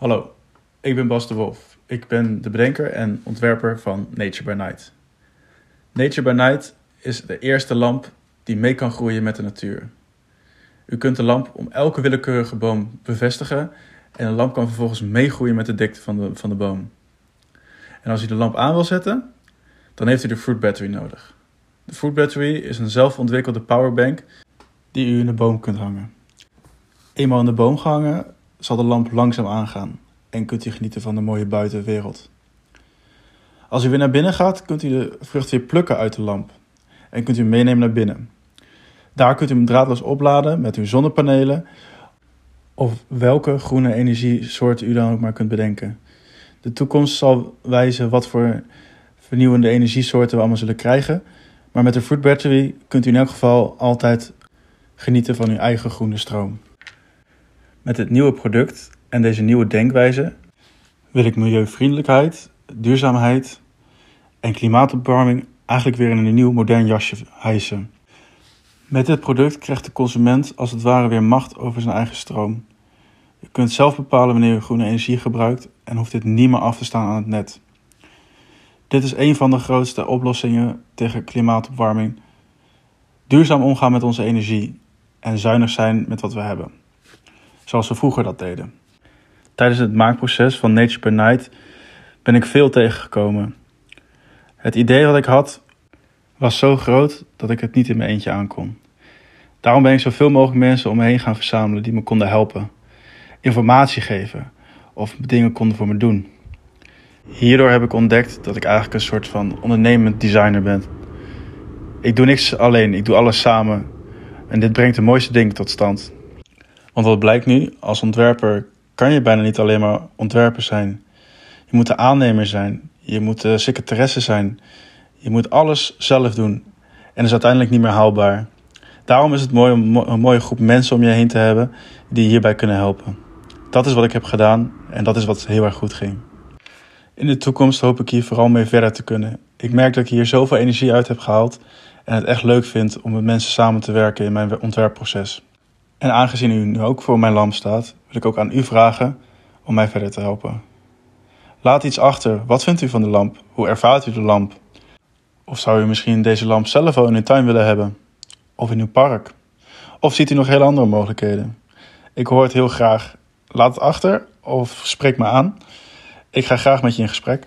Hallo, ik ben Bas de Wolf. Ik ben de bedenker en ontwerper van Nature by Night. Nature by Night is de eerste lamp die mee kan groeien met de natuur. U kunt de lamp om elke willekeurige boom bevestigen en de lamp kan vervolgens meegroeien met de dikte van de, van de boom. En als u de lamp aan wil zetten, dan heeft u de fruit battery nodig. De fruit battery is een zelfontwikkelde powerbank die u in de boom kunt hangen. Eenmaal in de boom gehangen, zal de lamp langzaam aangaan en kunt u genieten van de mooie buitenwereld. Als u weer naar binnen gaat, kunt u de vrucht weer plukken uit de lamp en kunt u meenemen naar binnen. Daar kunt u hem draadloos opladen met uw zonnepanelen of welke groene energiesoort u dan ook maar kunt bedenken. De toekomst zal wijzen wat voor vernieuwende energiesoorten we allemaal zullen krijgen, maar met de Fruit Battery kunt u in elk geval altijd genieten van uw eigen groene stroom. Met het nieuwe product en deze nieuwe denkwijze wil ik milieuvriendelijkheid, duurzaamheid en klimaatopwarming eigenlijk weer in een nieuw modern jasje hijsen. Met dit product krijgt de consument als het ware weer macht over zijn eigen stroom. Je kunt zelf bepalen wanneer je groene energie gebruikt en hoeft dit niet meer af te staan aan het net. Dit is een van de grootste oplossingen tegen klimaatopwarming. Duurzaam omgaan met onze energie en zuinig zijn met wat we hebben. Zoals we vroeger dat deden. Tijdens het maakproces van Nature by Night ben ik veel tegengekomen. Het idee wat ik had was zo groot dat ik het niet in mijn eentje aankon. Daarom ben ik zoveel mogelijk mensen om me heen gaan verzamelen die me konden helpen, informatie geven of dingen konden voor me doen. Hierdoor heb ik ontdekt dat ik eigenlijk een soort van ondernemend designer ben. Ik doe niks alleen, ik doe alles samen. En dit brengt de mooiste dingen tot stand. Want wat blijkt nu, als ontwerper kan je bijna niet alleen maar ontwerper zijn. Je moet de aannemer zijn, je moet de secretaresse zijn, je moet alles zelf doen. En is uiteindelijk niet meer haalbaar. Daarom is het mooi om een mooie groep mensen om je heen te hebben die hierbij kunnen helpen. Dat is wat ik heb gedaan en dat is wat heel erg goed ging. In de toekomst hoop ik hier vooral mee verder te kunnen. Ik merk dat ik hier zoveel energie uit heb gehaald en het echt leuk vind om met mensen samen te werken in mijn ontwerpproces. En aangezien u nu ook voor mijn lamp staat, wil ik ook aan u vragen om mij verder te helpen. Laat iets achter. Wat vindt u van de lamp? Hoe ervaart u de lamp? Of zou u misschien deze lamp zelf al in uw tuin willen hebben? Of in uw park? Of ziet u nog heel andere mogelijkheden? Ik hoor het heel graag. Laat het achter of spreek me aan. Ik ga graag met je in gesprek.